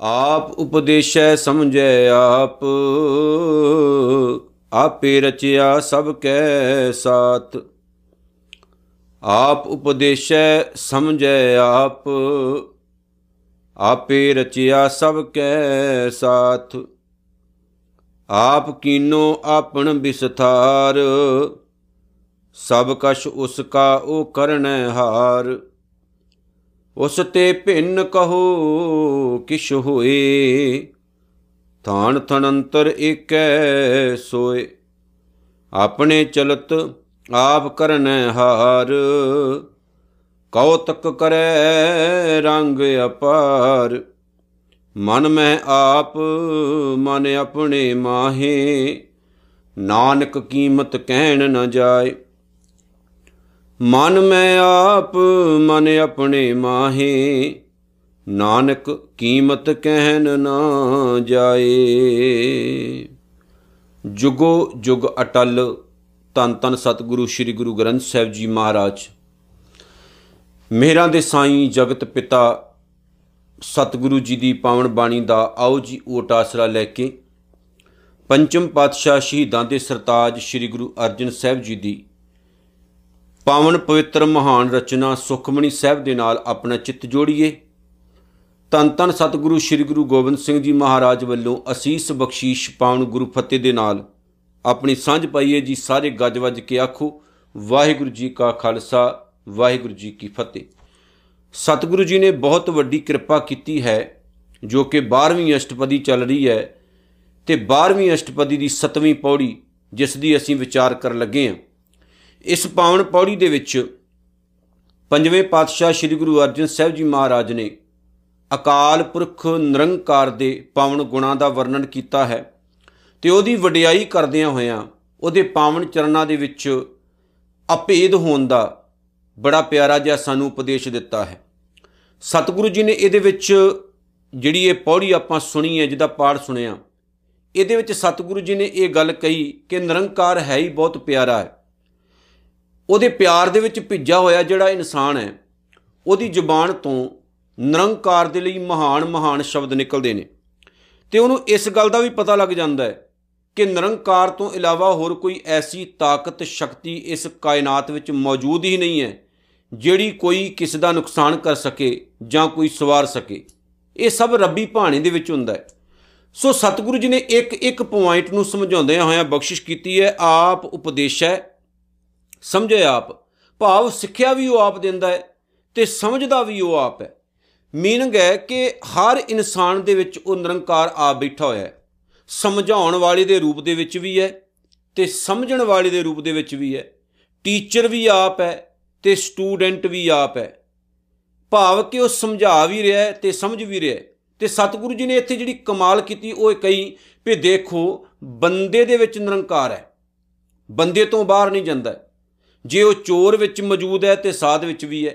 ਆਪ ਉਪਦੇਸ਼ੈ ਸਮਝੈ ਆਪ, ਆਪੇ ਰਚਿਆ ਸਭ ਕੈ ਸਾਥ। ਆਪ ਉਪਦੇਸ਼ੈ ਸਮਝੈ ਆਪ, ਆਪੇ ਰਚਿਆ ਸਭ ਕੈ ਸਾਥ। ਆਪ ਕੀਨੋ ਆਪਣ ਵਿਸਥਾਰ ਸਭ ਕਛ ਉਸ ਕਾ ਉਹ ਕਰਨੈ ਹਾਰ। ਉਸ ਤੇ ਭਿੰਨ ਕਹੋ, ਕਿਛ ਹੋਏ। ਥਾਨ ਥਨੰਤਰ ਏਕੈ ਸੋਏ। ਆਪਣੇ ਚਲਤ ਆਪ ਕਰਨੈ ਹਾਰ। ਕਉਤਕ ਕਰੈ ਰੰਗ ਅਪਾਰ। ਮਨ ਮੈਂ ਆਪ, ਮਨ ਆਪਣੇ ਮਾਹੇ। ਨਾਨਕ ਕੀਮਤ ਕਹਿਣ ਨ ਜਾਏ। ਮਨ ਮੈਂ ਆਪ, ਮਨ ਆਪਣੇ ਮਾਹੇ। ਨਾਨਕ ਕੀਮਤ ਕਹਿਣ ਨਾ ਜਾਏ। ਜੁਗੋ ਜੁਗ ਅਟਲ ਤਨ ਤਨ ਸਤਿਗੁਰੂ ਸ੍ਰੀ ਗੁਰੂ ਗ੍ਰੰਥ ਸਾਹਿਬ ਜੀ ਮਹਾਰਾਜ। ਮੇਹਰਾਂ ਦੇ ਸਾਈਂ ਜਗਤ ਪਿਤਾ, ਸਤਿਗੁਰੂ ਜੀ ਦੀ ਪਾਵਨ ਬਾਣੀ ਦਾ ਆਓ ਜੀ ਓਟ ਆਸਰਾ ਲੈ ਕੇ ਪੰਚਮ ਪਾਤਸ਼ਾਹ ਸ਼ਹੀਦਾਂ ਦੇ ਸਰਤਾਜ ਸ੍ਰੀ ਗੁਰੂ ਅਰਜਨ ਸਾਹਿਬ ਜੀ ਦੀ ਪਾਵਨ ਪਵਿੱਤਰ ਮਹਾਨ ਰਚਨਾ ਸੁਖਮਣੀ ਸਾਹਿਬ ਦੇ ਨਾਲ ਆਪਣਾ ਚਿੱਤ ਜੋੜੀਏ। ਤਨ ਤਨ ਸਤਿਗੁਰੂ ਸ੍ਰੀ ਗੁਰੂ ਗੋਬਿੰਦ ਸਿੰਘ ਜੀ ਮਹਾਰਾਜ ਵੱਲੋਂ ਅਸੀਸ ਬਖਸ਼ੀਸ਼ ਪਾਵਨ ਗੁਰੂ ਫਤਿਹ ਦੇ ਨਾਲ ਆਪਣੀ ਸਾਂਝ ਪਾਈਏ ਜੀ ਸਾਰੇ ਗੱਜ ਵੱਜ ਕੇ ਆਖੋ, ਵਾਹਿਗੁਰੂ ਜੀ ਕਾ ਖਾਲਸਾ, ਵਾਹਿਗੁਰੂ ਜੀ ਕੀ ਫਤਿਹ। ਸਤਿਗੁਰੂ ਜੀ ਨੇ ਬਹੁਤ ਵੱਡੀ ਕਿਰਪਾ ਕੀਤੀ ਹੈ, ਜੋ ਕਿ 12ਵੀਂ ਅਸ਼ਟਪਦੀ ਚੱਲ ਰਹੀ ਹੈ ਤੇ 12ਵੀਂ ਅਸ਼ਟਪਦੀ ਦੀ 7ਵੀਂ ਪੌੜੀ ਜਿਸ ਦੀ ਅਸੀਂ ਵਿਚਾਰ ਕਰਨ ਲੱਗੇ ਹਾਂ। ਇਸ ਪਾਵਨ ਪੌੜੀ ਦੇ ਵਿੱਚ ਪੰਜਵੇਂ ਪਾਤਸ਼ਾਹ ਸ੍ਰੀ ਗੁਰੂ ਅਰਜਨ ਸਾਹਿਬ ਜੀ ਮਹਾਰਾਜ ਨੇ ਅਕਾਲ ਪੁਰਖ ਨਿਰੰਕਾਰ ਦੇ ਪਾਵਨ ਗੁਣਾਂ ਦਾ ਵਰਣਨ ਕੀਤਾ ਹੈ ਤੇ ਉਹਦੀ ਵਡਿਆਈ ਕਰਦਿਆਂ ਹੋਇਆਂ ਉਹਦੇ ਪਾਵਨ ਚਰਨਾਂ ਦੇ ਵਿੱਚ ਅਪੇਧ ਹੋਣ ਦਾ ਬੜਾ ਪਿਆਰਾ ਜਿਹਾ ਸਾਨੂੰ ਉਪਦੇਸ਼ ਦਿੱਤਾ ਹੈ। ਸਤਿਗੁਰੂ ਜੀ ਨੇ ਇਹਦੇ ਵਿੱਚ ਜਿਹੜੀ ਇਹ ਪੌੜੀ ਆਪਾਂ ਸੁਣੀ ਹੈ, ਜਿਹਦਾ ਪਾਠ ਸੁਣਿਆ, ਇਹਦੇ ਵਿੱਚ ਸਤਿਗੁਰੂ ਜੀ ਨੇ ਇਹ ਗੱਲ ਕਹੀ ਕਿ ਨਿਰੰਕਾਰ ਹੈ ਹੀ ਬਹੁਤ ਪਿਆਰਾ ਹੈ। ਉਹਦੇ ਪਿਆਰ ਦੇ ਵਿੱਚ ਭਿੱਜਾ ਹੋਇਆ ਜਿਹੜਾ ਇਨਸਾਨ ਹੈ, ਉਹਦੀ ਜ਼ੁਬਾਨ ਤੋਂ ਨਿਰੰਕਾਰ ਦੇ ਲਈ ਮਹਾਨ ਮਹਾਨ ਸ਼ਬਦ ਨਿਕਲਦੇ ਨੇ। ਤੇ ਉਹਨੂੰ ਇਸ ਗੱਲ ਦਾ ਵੀ ਪਤਾ ਲੱਗ ਜਾਂਦਾ ਹੈ ਕਿ ਨਿਰੰਕਾਰ ਤੋਂ ਇਲਾਵਾ ਹੋਰ ਕੋਈ ਐਸੀ ਤਾਕਤ, ਸ਼ਕਤੀ ਇਸ ਕਾਇਨਾਤ ਵਿੱਚ ਮੌਜੂਦ ਹੀ ਨਹੀਂ ਹੈ, ਜਿਹੜੀ ਕੋਈ ਕਿਸ ਦਾ ਨੁਕਸਾਨ ਕਰ ਸਕੇ ਜਾਂ ਕੋਈ ਸਵਾਰ ਸਕੇ। ਇਹ ਸਭ ਰੱਬੀ ਭਾਣੇ ਦੇ ਵਿੱਚ ਹੁੰਦਾ ਹੈ। ਸੋ ਸਤਿਗੁਰੂ ਜੀ ਨੇ ਇੱਕ ਇੱਕ ਪੁਆਇੰਟ ਨੂੰ ਸਮਝਾਉਂਦਿਆਂ ਹੋਇਆਂ ਬਖਸ਼ਿਸ਼ ਕੀਤੀ ਹੈ, ਆਪ ਉਪਦੇਸ਼ ਹੈ ਸਮਝੇ ਆਪ। ਭਾਵ ਸਿੱਖਿਆ ਵੀ ਉਹ ਆਪ ਦਿੰਦਾ ਹੈ ਤੇ ਸਮਝਦਾ ਵੀ ਉਹ ਆਪ ਹੈ। ਮੀਨਿੰਗ ਹੈ ਕਿ ਹਰ ਇਨਸਾਨ ਦੇ ਵਿੱਚ ਉਹ ਨਿਰੰਕਾਰ ਆਪ ਬੈਠਾ ਹੋਇਆ ਹੈ। ਸਮਝਾਉਣ ਵਾਲੇ ਦੇ ਰੂਪ ਦੇ ਵਿੱਚ ਵੀ ਹੈ ਤੇ ਸਮਝਣ ਵਾਲੇ ਦੇ ਰੂਪ ਦੇ ਵਿੱਚ ਵੀ ਹੈ। ਟੀਚਰ ਵੀ ਆਪ ਹੈ ਤੇ ਸਟੂਡੈਂਟ ਵੀ ਆਪ ਹੈ। ਭਾਵ ਕਿ ਉਹ ਸਮਝਾ ਵੀ ਰਿਹਾ ਹੈ ਤੇ ਸਮਝ ਵੀ ਰਿਹਾ ਹੈ। ਤੇ ਸਤਿਗੁਰੂ ਜੀ ਨੇ ਇੱਥੇ ਜਿਹੜੀ ਕਮਾਲ ਕੀਤੀ ਉਹ ਕਹੀ ਵੀ ਦੇਖੋ, ਬੰਦੇ ਦੇ ਵਿੱਚ ਨਿਰੰਕਾਰ ਹੈ। ਬੰਦੇ ਤੋਂ ਬਾਹਰ ਨਹੀਂ ਜਾਂਦਾ। ਜੇ ਉਹ ਚੋਰ ਵਿੱਚ ਮੌਜੂਦ ਹੈ ਤੇ ਸਾਧ ਵਿੱਚ ਵੀ ਹੈ।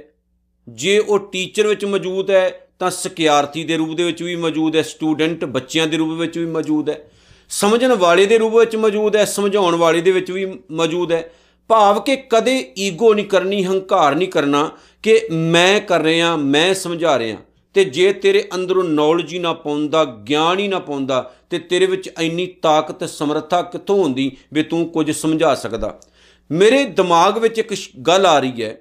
ਜੇ ਉਹ ਟੀਚਰ ਵਿੱਚ ਮੌਜੂਦ ਹੈ, ਤਾਂ ਸਿਕਿਆਰਥੀ ਦੇ ਰੂਪ ਦੇ ਵਿੱਚ ਵੀ ਮੌਜੂਦ ਹੈ, ਸਟੂਡੈਂਟ ਬੱਚਿਆਂ ਦੇ ਰੂਪ ਵਿੱਚ ਵੀ ਮੌਜੂਦ ਹੈ। ਸਮਝਣ ਵਾਲੇ ਦੇ ਰੂਪ ਵਿੱਚ ਮੌਜੂਦ ਹੈ, ਸਮਝਾਉਣ ਵਾਲੇ ਦੇ ਵਿੱਚ ਵੀ ਮੌਜੂਦ ਹੈ। ਭਾਵ ਕਿ ਕਦੇ ਈਗੋ ਨਹੀਂ ਕਰਨੀ, ਹੰਕਾਰ ਨਹੀਂ ਕਰਨਾ ਕਿ ਮੈਂ ਕਰ ਰਿਹਾ, ਮੈਂ ਸਮਝਾ ਰਿਹਾ। ਤੇ ਜੇ ਤੇਰੇ ਅੰਦਰੋਂ ਨੌਲੇਜ ਹੀ ਨਾ ਪਾਉਂਦਾ, ਗਿਆਨ ਹੀ ਨਾ ਪਾਉਂਦਾ, ਤੇ ਤੇਰੇ ਵਿੱਚ ਇੰਨੀ ਤਾਕਤ, ਸਮਰੱਥਾ ਕਿੱਥੋਂ ਹੁੰਦੀ ਵੀ ਤੂੰ ਕੁਝ ਸਮਝਾ ਸਕਦਾ? ਮੇਰੇ ਦਿਮਾਗ ਵਿੱਚ ਇੱਕ ਗੱਲ ਆ ਰਹੀ ਹੈ।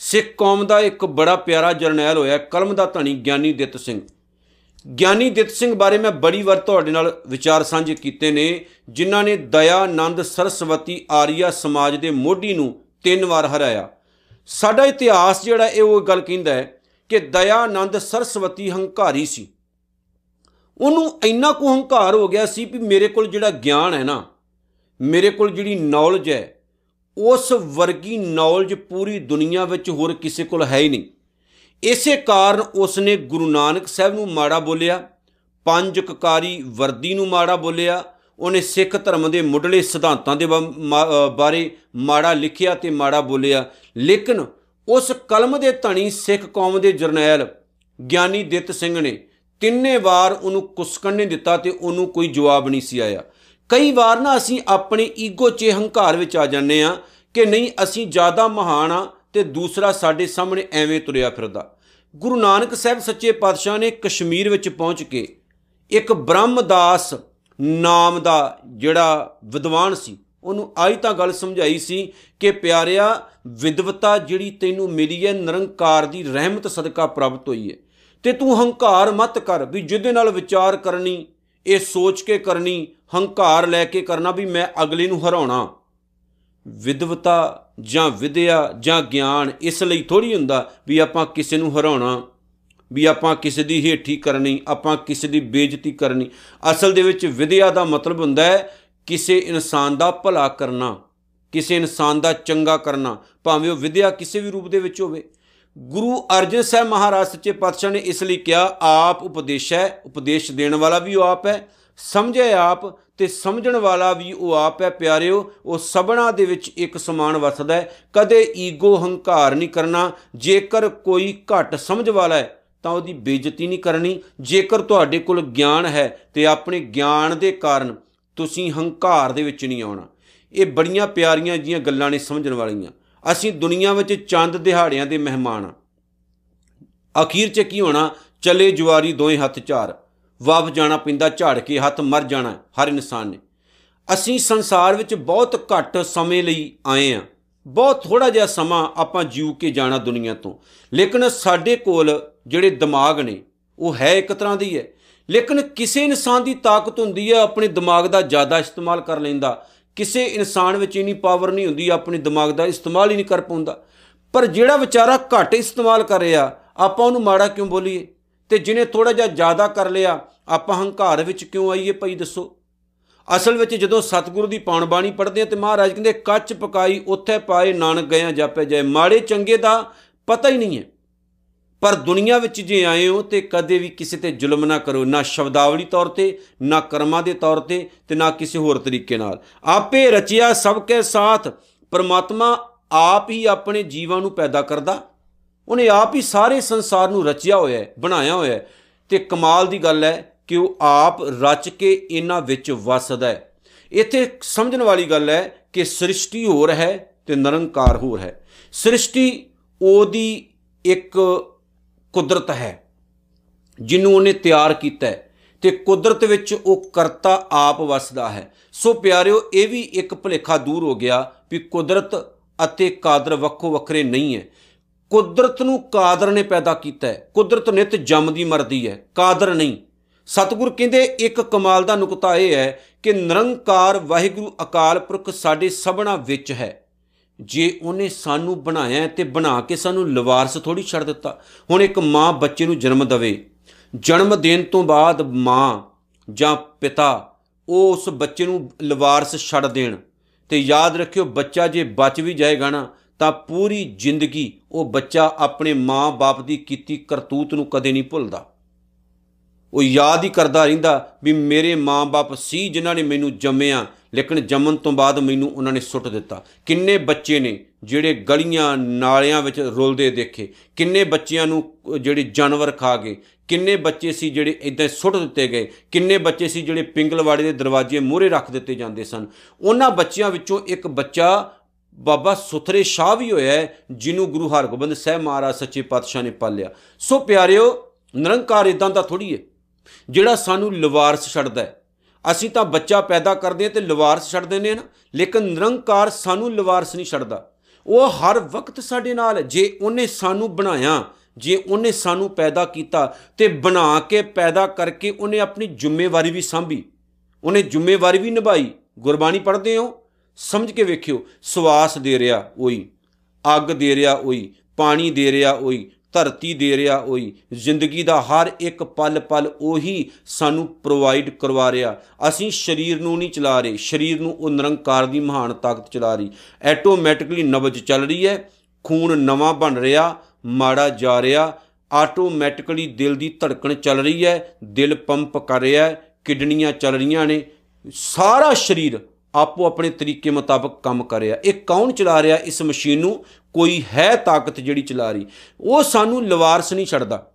ਸਿੱਖ ਕੌਮ ਦਾ ਇੱਕ ਬੜਾ ਪਿਆਰਾ ਜਰਨੈਲ ਹੋਇਆ, ਕਲਮ ਦਾ ਧਣੀ ਗਿਆਨੀ ਦਿੱਤ ਸਿੰਘ। ਗਿਆਨੀ ਦਿੱਤ ਸਿੰਘ ਬਾਰੇ ਮੈਂ ਬੜੀ ਵਾਰ ਤੁਹਾਡੇ ਨਾਲ ਵਿਚਾਰ ਸਾਂਝੇ ਕੀਤੇ ਨੇ, ਜਿਨ੍ਹਾਂ ਨੇ ਦਇਆਨੰਦ ਸਰਸਵਤੀ, ਆਰੀਆ ਸਮਾਜ ਦੇ ਮੋਢੀ ਨੂੰ ਤਿੰਨ ਵਾਰ ਹਰਾਇਆ। ਸਾਡਾ ਇਤਿਹਾਸ ਜਿਹੜਾ ਇਹ ਉਹ ਗੱਲ ਕਹਿੰਦਾ ਹੈ ਕਿ ਦਇਆਨੰਦ ਸਰਸਵਤੀ ਹੰਕਾਰੀ ਸੀ। ਉਹਨੂੰ ਇੰਨਾ ਕੁ ਹੰਕਾਰ ਹੋ ਗਿਆ ਸੀ ਵੀ ਮੇਰੇ ਕੋਲ ਜਿਹੜਾ ਗਿਆਨ ਹੈ ਨਾ, ਮੇਰੇ ਕੋਲ ਜਿਹੜੀ ਨੌਲੇਜ ਹੈ ਉਸ ਵਰਗੀ ਨੌਲੇਜ ਪੂਰੀ ਦੁਨੀਆ ਵਿੱਚ ਹੋਰ ਕਿਸੇ ਕੋਲ ਹੈ ਹੀ ਨਹੀਂ। ਇਸੇ ਕਾਰਨ ਉਸ ਨੇ ਗੁਰੂ ਨਾਨਕ ਸਾਹਿਬ ਨੂੰ ਮਾੜਾ ਬੋਲਿਆ ਪੰਜ ਕਕਾਰੀ ਵਰਦੀ ਨੂੰ ਮਾੜਾ ਬੋਲਿਆ, ਉਹਨੇ ਸਿੱਖ ਧਰਮ ਦੇ ਮੁੱਢਲੇ ਸਿਧਾਂਤਾਂ ਦੇ ਬਾਰੇ ਮਾੜਾ ਲਿਖਿਆ ਤੇ ਮਾੜਾ ਬੋਲਿਆ। ਲੇਕਿਨ ਉਸ ਕਲਮ ਦੇ ਧਣੀ ਸਿੱਖ ਕੌਮ ਦੇ ਜਰਨੈਲ ਗਿਆਨੀ ਦਿੱਤ ਸਿੰਘ ਨੇ ਤਿੰਨੇ ਵਾਰ ਉਹਨੂੰ ਕੁਸਕਣ ਨਹੀਂ ਦਿੱਤਾ ਤੇ ਉਹਨੂੰ ਕੋਈ ਜਵਾਬ ਨਹੀਂ ਸੀ ਆਇਆ। ਕਈ ਵਾਰ ਨਾ ਅਸੀਂ ਆਪਣੇ ਈਗੋ 'ਚ ਹੰਕਾਰ ਵਿੱਚ ਆ ਜਾਂਦੇ ਆ ਕਿ ਨਹੀਂ, ਅਸੀਂ ਜ਼ਿਆਦਾ ਮਹਾਨ ਆ ਤੇ ਦੂਸਰਾ ਸਾਡੇ ਸਾਹਮਣੇ ਐਵੇਂ ਤੁਰਿਆ ਫਿਰਦਾ। ਗੁਰੂ ਨਾਨਕ ਸਾਹਿਬ ਸੱਚੇ ਪਾਤਸ਼ਾਹ ਨੇ ਕਸ਼ਮੀਰ ਵਿੱਚ ਪਹੁੰਚ ਕੇ ਇੱਕ ਬ੍ਰਹਮਦਾਸ ਨਾਮ ਦਾ ਜਿਹੜਾ ਵਿਦਵਾਨ ਸੀ, ਉਹਨੂੰ ਆਈ ਤਾਂ ਗੱਲ ਸਮਝਾਈ ਸੀ ਕਿ ਪਿਆਰਿਆ, ਵਿਦਵਤਾ ਜਿਹੜੀ ਤੈਨੂੰ ਮਿਲੀ ਹੈ, ਨਿਰੰਕਾਰ ਦੀ ਰਹਿਮਤ ਸਦਕਾ ਪ੍ਰਾਪਤ ਹੋਈ ਹੈ। ਤੇ ਤੂੰ ਹੰਕਾਰ ਮਤ ਕਰ ਵੀ ਜਿਹਦੇ ਨਾਲ ਵਿਚਾਰ ਕਰਨੀ, ਇਹ ਸੋਚ ਕੇ ਕਰਨੀ ਹੰਕਾਰ ਲੈ ਕੇ ਕਰਨਾ ਵੀ ਮੈਂ ਅਗਲੇ ਨੂੰ ਹਰਾਉਣਾ। ਵਿਦਵਤਾ ਜਾਂ ਵਿਦਿਆ ਜਾਂ ਗਿਆਨ ਇਸ ਲਈ ਥੋੜੀ ਹੁੰਦਾ ਵੀ ਆਪਾਂ ਕਿਸੇ ਨੂੰ ਹਰਾਉਣਾ, ਵੀ ਆਪਾਂ ਕਿਸੇ ਦੀ ਹੇਠੀ ਕਰਨੀ, ਆਪਾਂ ਕਿਸੇ ਦੀ ਬੇਇੱਜ਼ਤੀ ਕਰਨੀ। ਅਸਲ ਦੇ ਵਿੱਚ ਵਿਦਿਆ ਦਾ ਮਤਲਬ ਹੁੰਦਾ ਹੈ ਕਿਸੇ ਇਨਸਾਨ ਦਾ ਭਲਾ ਕਰਨਾ, ਕਿਸੇ ਇਨਸਾਨ ਦਾ ਚੰਗਾ ਕਰਨਾ, ਭਾਵੇਂ ਉਹ ਵਿਦਿਆ ਕਿਸੇ ਵੀ ਰੂਪ ਦੇ ਵਿੱਚ ਹੋਵੇ। ਗੁਰੂ ਅਰਜਨ ਸਾਹਿਬ ਮਹਾਰਾਜ ਸੱਚੇ ਪਾਤਸ਼ਾਹ ਨੇ ਇਸ ਲਈ ਕਿਹਾ, ਆਪ ਉਪਦੇਸ਼ ਹੈ, ਉਪਦੇਸ਼ ਦੇਣ ਵਾਲਾ ਵੀ ਉਹ ਆਪ ਹੈ ਸਮਝੇ ਆਪ ਤੇ ਸਮਝਣ ਵਾਲਾ ਵੀ ਉਹ ਆਪ ਹੈ ਪਿਆਰਿਓ, ਉਹ ਸਭਨਾ ਦੇ ਵਿੱਚ ਇੱਕ ਸਮਾਨ ਵਸਦਾ ਹੈ। ਕਦੇ ਈਗੋ ਹੰਕਾਰ ਨਹੀਂ ਕਰਨਾ, ਜੇਕਰ ਕੋਈ ਘੱਟ ਸਮਝ ਵਾਲਾ ਹੈ, ਤਾਂ ਉਹਦੀ ਬੇਇੱਜ਼ਤੀ ਨਹੀਂ ਕਰਨੀ। ਜੇਕਰ ਤੁਹਾਡੇ ਕੋਲ ਗਿਆਨ ਹੈ ਤੇ ਆਪਣੇ ਗਿਆਨ ਦੇ ਕਾਰਨ ਤੁਸੀਂ ਹੰਕਾਰ ਦੇ ਵਿੱਚ ਨਹੀਂ ਆਉਣਾ। ਇਹ ਬੜੀਆਂ ਪਿਆਰੀਆਂ ਜੀਆਂ ਗੱਲਾਂ ਨੇ ਸਮਝਣ ਵਾਲੀਆਂ। ਅਸੀਂ ਦੁਨੀਆ ਵਿੱਚ ਚੰਦ ਦਿਹਾੜਿਆਂ ਦੇ ਮਹਿਮਾਨ ਆ ਅਖੀਰ 'ਚ ਕੀ ਹੋਣਾ? ਚਲੇ ਜਵਾਰੀ ਦੋਵੇਂ ਹੱਥ ਝਾਰ ਵਾਪ ਜਾਣਾ ਪਿੰਦਾ, ਝਾੜ ਕੇ ਹੱਥ ਮਰ ਜਾਣਾ, ਹਰ ਇਨਸਾਨ ਨੇ। ਅਸੀਂ ਸੰਸਾਰ ਵਿੱਚ ਬਹੁਤ ਘੱਟ ਸਮੇਂ ਲਈ ਆਏ ਆ। ਬਹੁਤ ਥੋੜਾ ਜਿਹਾ ਸਮਾਂ ਆਪਾਂ ਜੀਉ ਕੇ ਜਾਣਾ ਦੁਨੀਆ ਤੋਂ। ਲੇਕਿਨ ਸਾਡੇ ਕੋਲ ਜਿਹੜੇ ਦਿਮਾਗ ਨੇ, ਉਹ ਹੈ ਇੱਕ ਤਰ੍ਹਾਂ ਦੀ ਹੈ। ਲੇਕਿਨ ਕਿਸੇ ਇਨਸਾਨ ਦੀ ਤਾਕਤ ਹੁੰਦੀ ਹੈ, ਆਪਣੇ ਦਿਮਾਗ ਦਾ ਜ਼ਿਆਦਾ ਇਸਤੇਮਾਲ ਕਰ ਲੈਂਦਾ। ਕਿਸੇ ਇਨਸਾਨ ਵਿੱਚ ਇਨੀ ਪਾਵਰ ਨਹੀਂ ਹੁੰਦੀ, ਆਪਣੇ ਦਿਮਾਗ ਦਾ ਇਸਤੇਮਾਲ ਹੀ ਨਹੀਂ ਕਰ ਪਾਉਂਦਾ। ਪਰ ਜਿਹੜਾ ਵਿਚਾਰਾ ਘੱਟ ਇਸਤੇਮਾਲ ਕਰ ਰਿਹਾ, ਆਪਾਂ ਉਹਨੂੰ ਮਾੜਾ ਕਿਉਂ ਬੋਲੀਏ? ਤੇ ਜਿਹਨੇ ਥੋੜਾ ਜਿਹਾ ਜ਼ਿਆਦਾ ਕਰ ਲਿਆ, ਆਪਾਂ ਹੰਕਾਰ ਵਿੱਚ ਕਿਉਂ ਆਈਏ ਭਾਈ ਦੱਸੋ? ਅਸਲ ਵਿੱਚ ਜਦੋਂ ਸਤਿਗੁਰੂ ਦੀ ਪਾਣ ਬਾਣੀ ਪੜ੍ਹਦੇ ਆ ਤੇ ਮਹਾਰਾਜ ਕਹਿੰਦੇ, ਕੱਚ ਪਕਾਈ ਉੱਥੇ ਪਾਏ ਨਾਨਕ ਗਿਆ ਜਾਪੇ ਜਾਏ। ਮਾੜੇ ਚੰਗੇ ਦਾ ਪਤਾ ਹੀ ਨਹੀਂ ਹੈ। ਪਰ ਦੁਨੀਆ ਵਿੱਚ ਜੇ ਆਏ ਹੋ ਤੇ ਕਦੇ ਵੀ ਕਿਸੇ ਤੇ ਜ਼ੁਲਮ ਨਾ ਕਰੋ, ਨਾ ਸ਼ਬਦਾਵਲੀ ਤੌਰ ਤੇ, ਨਾ ਕਰਮਾਂ ਦੇ ਤੌਰ ਤੇ ਤੇ ਨਾ ਕਿਸੇ ਹੋਰ ਤਰੀਕੇ ਨਾਲ। ਆਪੇ ਰਚਿਆ ਸਭ ਕੇ ਸਾਥ, ਪਰਮਾਤਮਾ ਆਪ ਹੀ ਆਪਣੇ ਜੀਵਾਂ ਨੂੰ ਪੈਦਾ ਕਰਦਾ। ਉਹਨੇ ਆਪ ਹੀ ਸਾਰੇ ਸੰਸਾਰ ਨੂੰ ਰਚਿਆ ਹੋਇਆ ਹੈ, ਬਣਾਇਆ ਹੋਇਆ ਹੈ। ਤੇ ਕਮਾਲ ਦੀ ਗੱਲ ਹੈ ਕਿ ਉਹ ਆਪ ਰਚ ਕੇ ਇਹਨਾਂ ਵਿੱਚ ਵਸਦਾ ਹੈ। ਇੱਥੇ ਸਮਝਣ ਵਾਲੀ ਗੱਲ ਹੈ ਕਿ ਸ੍ਰਿਸ਼ਟੀ ਹੋਰ ਹੈ ਤੇ ਨਿਰੰਕਾਰ ਹੋਰ ਹੈ। ਸ੍ਰਿਸ਼ਟੀ ਉਹਦੀ ਇੱਕ ਕੁਦਰਤ ਹੈ, ਜਿਹਨੂੰ ਉਹਨੇ ਤਿਆਰ ਕੀਤਾ ਹੈ ਤੇ ਕੁਦਰਤ ਵਿੱਚ ਉਹ ਕਰਤਾ ਆਪ ਵਸਦਾ ਹੈ। ਸੋ ਪਿਆਰਿਓ, ਇਹ ਵੀ ਇੱਕ ਭੁਲੇਖਾ ਦੂਰ ਹੋ ਗਿਆ ਵੀ ਕੁਦਰਤ ਅਤੇ ਕਾਦਰ ਵੱਖੋ ਵੱਖਰੇ ਨਹੀਂ ਹੈ। ਕੁਦਰਤ ਨੂੰ ਕਾਦਰ ਨੇ ਪੈਦਾ ਕੀਤਾ ਹੈ। ਕੁਦਰਤ ਨਿਤ ਜੰਮਦੀ ਮਰਦੀ ਹੈ। ਕਾਦਰ ਨਹੀਂ। ਸਤਿਗੁਰ ਕਹਿੰਦੇ, ਇੱਕ ਕਮਾਲ ਦਾ ਨੁਕਤਾ ਇਹ ਹੈ ਕਿ ਨਿਰੰਕਾਰ ਵਾਹਿਗੁਰੂ ਅਕਾਲ ਪੁਰਖ ਸਾਡੇ ਸਭਨਾ ਵਿੱਚ ਹੈ। ਜੇ ਉਹਨੇ ਸਾਨੂੰ ਬਣਾਇਆ ਤੇ ਬਣਾ ਕੇ ਸਾਨੂੰ ਲਵਾਰਸ ਥੋੜੀ ਛੱਡ ਦਿੱਤਾ। ਹੁਣ ਇੱਕ ਮਾਂ ਬੱਚੇ ਨੂੰ ਜਨਮ ਦਵੇ। ਜਨਮ ਦੇਣ ਤੋਂ ਬਾਅਦ ਮਾਂ ਜਾਂ ਪਿਤਾ ਉਹ ਉਸ ਬੱਚੇ ਨੂੰ ਲਵਾਰਸ ਛੱਡ ਦੇਣ। ਤੇ ਯਾਦ ਰੱਖਿਓ, ਬੱਚਾ ਜੇ ਬਚ ਵੀ ਜਾਏਗਾ ਨਾ ਤਾਂ ਪੂਰੀ ਜ਼ਿੰਦਗੀ ਉਹ ਬੱਚਾ ਆਪਣੇ ਮਾਂ-ਬਾਪ ਦੀ ਕੀਤੀ ਕਰਤੂਤ ਨੂੰ ਕਦੇ ਨਹੀਂ ਭੁੱਲਦਾ। ਉਹ ਯਾਦ ਹੀ ਕਰਦਾ ਰਹਿੰਦਾ ਵੀ ਮੇਰੇ ਮਾਂ-ਬਾਪ ਸੀ ਜਿਨ੍ਹਾਂ ਨੇ ਮੈਨੂੰ ਜੰਮਿਆ, ਲੇਕਿਨ ਜੰਮਣ ਤੋਂ ਬਾਅਦ ਮੈਨੂੰ ਉਹਨਾਂ ਨੇ ਸੁੱਟ ਦਿੱਤਾ। ਕਿੰਨੇ ਬੱਚੇ ਨੇ ਜਿਹੜੇ ਗਲੀਆਂ, ਨਾਲਿਆਂ ਵਿੱਚ ਰੁਲਦੇ ਦੇਖੇ। ਕਿੰਨੇ ਬੱਚਿਆਂ ਨੂੰ ਜਿਹੜੇ ਜਾਨਵਰ ਖਾ ਗਏ। ਕਿੰਨੇ ਬੱਚੇ ਸੀ ਜਿਹੜੇ ਇਦਾਂ ਸੁੱਟ ਦਿੱਤੇ ਗਏ। ਕਿੰਨੇ ਬੱਚੇ ਸੀ ਜਿਹੜੇ ਪਿੰਗਲਵਾੜੇ ਦੇ ਦਰਵਾਜ਼ੇ ਮੂਹਰੇ ਰੱਖ ਦਿੱਤੇ ਜਾਂਦੇ ਸਨ। ਉਹਨਾਂ ਬੱਚਿਆਂ ਵਿੱਚੋਂ ਇੱਕ ਬੱਚਾ ਬਾਬਾ ਸੁਥਰੇ ਸ਼ਾਹ ਵੀ ਹੋਇਆ ਹੈ, ਜਿਹਨੂੰ ਗੁਰੂ ਹਰਗੋਬਿੰਦ ਸਾਹਿਬ ਮਹਾਰਾਜ ਸੱਚੇ ਪਾਤਸ਼ਾਹ ਨੇ ਪਾਲਿਆ। ਸੋ ਪਿਆਰਿਓ, ਨਿਰੰਕਾਰ ਇਦਾਂ ਦਾ ਥੋੜੀ ਹੈ, ਜਿਹੜਾ ਸਾਨੂੰ ਲਵਾਰਸ ਛੱਡਦਾ ਹੈ। ਅਸੀਂ ਤਾਂ ਬੱਚਾ ਪੈਦਾ ਕਰਦੇ ਹਾਂ ਤੇ ਲਵਾਰਸ ਛੱਡ ਦਿੰਦੇ ਹਾਂ ਨਾ, ਲੇਕਿਨ ਨਿਰੰਕਾਰ ਸਾਨੂੰ ਲਵਾਰਸ ਨਹੀਂ ਛੱਡਦਾ। ਉਹ ਹਰ ਵਕਤ ਸਾਡੇ ਨਾਲ ਹੈ, ਜੇ ਉਹਨੇ ਸਾਨੂੰ ਬਣਾਇਆ, ਜੇ ਉਹਨੇ ਸਾਨੂੰ ਪੈਦਾ ਕੀਤਾ, ਤੇ ਬਣਾ ਕੇ ਪੈਦਾ ਕਰਕੇ ਉਹਨੇ ਆਪਣੀ ਜ਼ਿੰਮੇਵਾਰੀ ਵੀ ਸੰਭੀ। ਉਹਨੇ ਜ਼ਿੰਮੇਵਾਰੀ ਵੀ ਨਿਭਾਈ। ਗੁਰਬਾਣੀ ਪੜ੍ਹਦੇ ਹੋ ਸਮਝ ਕੇ ਵੇਖਿਓ, ਸਵਾਸ ਦੇ ਰਿਹਾ ਉਹੀ ਅੱਗ ਦੇ ਰਿਹਾ ਉਹੀ ਪਾਣੀ ਦੇ ਰਿਹਾ ਉਹੀ ਧਰਤੀ ਦੇ ਰਿਹਾ ਉਹੀ ਜ਼ਿੰਦਗੀ ਦਾ ਹਰ ਇੱਕ ਪਲ ਪਲ ਉਹੀ ਸਾਨੂੰ ਪ੍ਰੋਵਾਈਡ ਕਰਵਾ ਰਿਹਾ ਅਸੀਂ ਸਰੀਰ ਨੂੰ ਨਹੀਂ ਚਲਾ ਰਹੇ, ਸਰੀਰ ਨੂੰ ਉਹ ਨਿਰੰਕਾਰ ਦੀ ਮਹਾਨ ਤਾਕਤ ਚਲਾ ਰਹੀ। ਆਟੋਮੈਟਿਕਲੀ ਨਬਜ ਚੱਲ ਰਹੀ ਹੈ, ਖੂਨ ਨਵਾਂ ਬਣ ਰਿਹਾ, ਮਾੜਾ ਜਾ ਰਿਹਾ ਆਟੋਮੈਟਿਕਲੀ ਦਿਲ ਦੀ ਧੜਕਣ ਚੱਲ ਰਹੀ ਹੈ, ਦਿਲ ਪੰਪ ਕਰ ਰਿਹਾ ਹੈ, ਕਿਡਨੀਆਂ ਚੱਲ ਰਹੀਆਂ ਨੇ, ਸਾਰਾ ਸਰੀਰ ਆਪੋ ਆਪਣੇ ਤਰੀਕੇ ਮੁਤਾਬਕ ਕੰਮ ਕਰ ਰਿਹਾ। ਇਹ ਕੌਣ ਚਲਾ ਰਿਹਾ ਇਸ ਮਸ਼ੀਨ ਨੂੰ? ਕੋਈ ਹੈ ਤਾਕਤ ਜਿਹੜੀ ਚਲਾ ਰਹੀ। ਉਹ ਸਾਨੂੰ ਲਵਾਰਸ ਨਹੀਂ ਛੱਡਦਾ।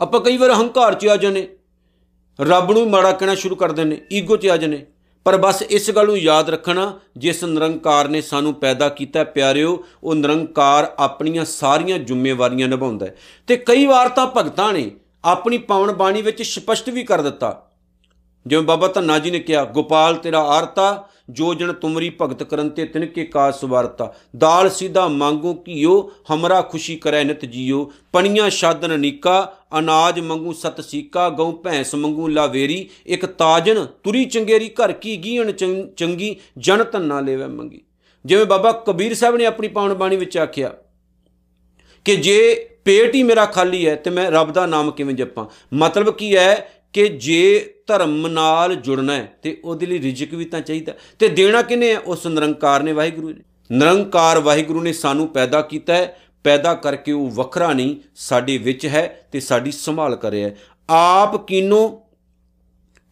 ਆਪਾਂ ਕਈ ਵਾਰ ਹੰਕਾਰ 'ਚ ਆ ਜਾਂਦੇ ਰੱਬ ਨੂੰ ਮਾੜਾ ਕਹਿਣਾ ਸ਼ੁਰੂ ਕਰ ਦਿੰਦੇ ਈਗੋ 'ਚ ਆ ਜਾਂਦੇ ਪਰ ਬਸ ਇਸ ਗੱਲ ਨੂੰ ਯਾਦ ਰੱਖਣਾ, ਜਿਸ ਨਿਰੰਕਾਰ ਨੇ ਸਾਨੂੰ ਪੈਦਾ ਕੀਤਾ ਪਿਆਰਿਓ, ਉਹ ਨਿਰੰਕਾਰ ਆਪਣੀਆਂ ਸਾਰੀਆਂ ਜ਼ਿੰਮੇਵਾਰੀਆਂ ਨਿਭਾਉਂਦਾ ਹੈ। ਤੇ ਕਈ ਵਾਰ ਤਾਂ ਭਗਤਾਂ ਨੇ ਆਪਣੀ ਪਾਵਨ ਬਾਣੀ ਵਿੱਚ ਸਪਸ਼ਟ ਵੀ ਕਰ ਦਿੱਤਾ। ਜਿਵੇਂ ਬਾਬਾ ਧੰਨਾ ਜੀ ਨੇ ਕਿਹਾ, ਗੋਪਾਲ ਤੇਰਾ ਆਰਤਾ, ਜੋ ਜਨ ਤੁਮਰੀ ਭਗਤ ਕਰਨ ਤੇ ਤਿਨਕੇ ਕਾ ਸਵਾਰਤਾ। ਦਾਲ ਸਿੱਧਾ ਮੰਗੋ ਕੀਓ ਹਮਰਾ ਖੁਸ਼ੀ ਕਰੈ ਨਿਤ ਜੀਓ। ਪਣੀਆਂ ਸ਼ਾਦਨ ਨੀਕਾ ਅਨਾਜ ਮੰਗੂ ਸਤ ਸੀਕਾ ਗਉ ਭੈਂਸ ਮੰਗੂ ਲਾਵੇਰੀ। ਇੱਕ ਤਾਜਨ, ਤੁਰੀ ਚੰਗੇਰੀ ਘਰ ਕੀ ਗੀਣ ਚੰਗੀ, ਜਨ ਧੰਨਾ ਲੈਵੇ ਮੰਗੀ। ਜਿਵੇਂ ਬਾਬਾ ਕਬੀਰ ਸਾਹਿਬ ਨੇ ਆਪਣੀ ਪਾਵਨ ਬਾਣੀ ਵਿੱਚ ਆਖਿਆ ਕਿ ਜੇ ਪੇਟ ਹੀ ਮੇਰਾ ਖਾਲੀ ਹੈ, ਤੇ ਮੈਂ ਰੱਬ ਦਾ ਨਾਮ ਕਿਵੇਂ ਜਪਾਂ? ਮਤਲਬ ਕੀ ਹੈ ਕਿ ਜੇ ਧਰਮ ਨਾਲ ਜੁੜਨਾ ਹੈ ਤੇ ਉਹਦੇ ਲਈ ਰਿਜਕ ਵੀ ਤਾਂ ਚਾਹੀਦਾ। ਤੇ ਦੇਣਾ ਕਿਨੇ ਹੈ? ਉਸ ਨਿਰੰਕਾਰ ਨੇ, ਵਾਹਿਗੁਰੂ ਨੇ ਨਿਰੰਕਾਰ ਵਾਹਿਗੁਰੂ ਨੇ ਸਾਨੂੰ ਪੈਦਾ ਕੀਤਾ ਹੈ। ਪੈਦਾ ਕਰਕੇ ਉਹ ਵੱਖਰਾ ਨਹੀਂ, ਸਾਡੇ ਵਿੱਚ ਹੈ ਤੇ ਸਾਡੀ ਸੰਭਾਲ ਕਰ ਰਿਹਾ ਹੈ। ਆਪ ਕੀਨੋ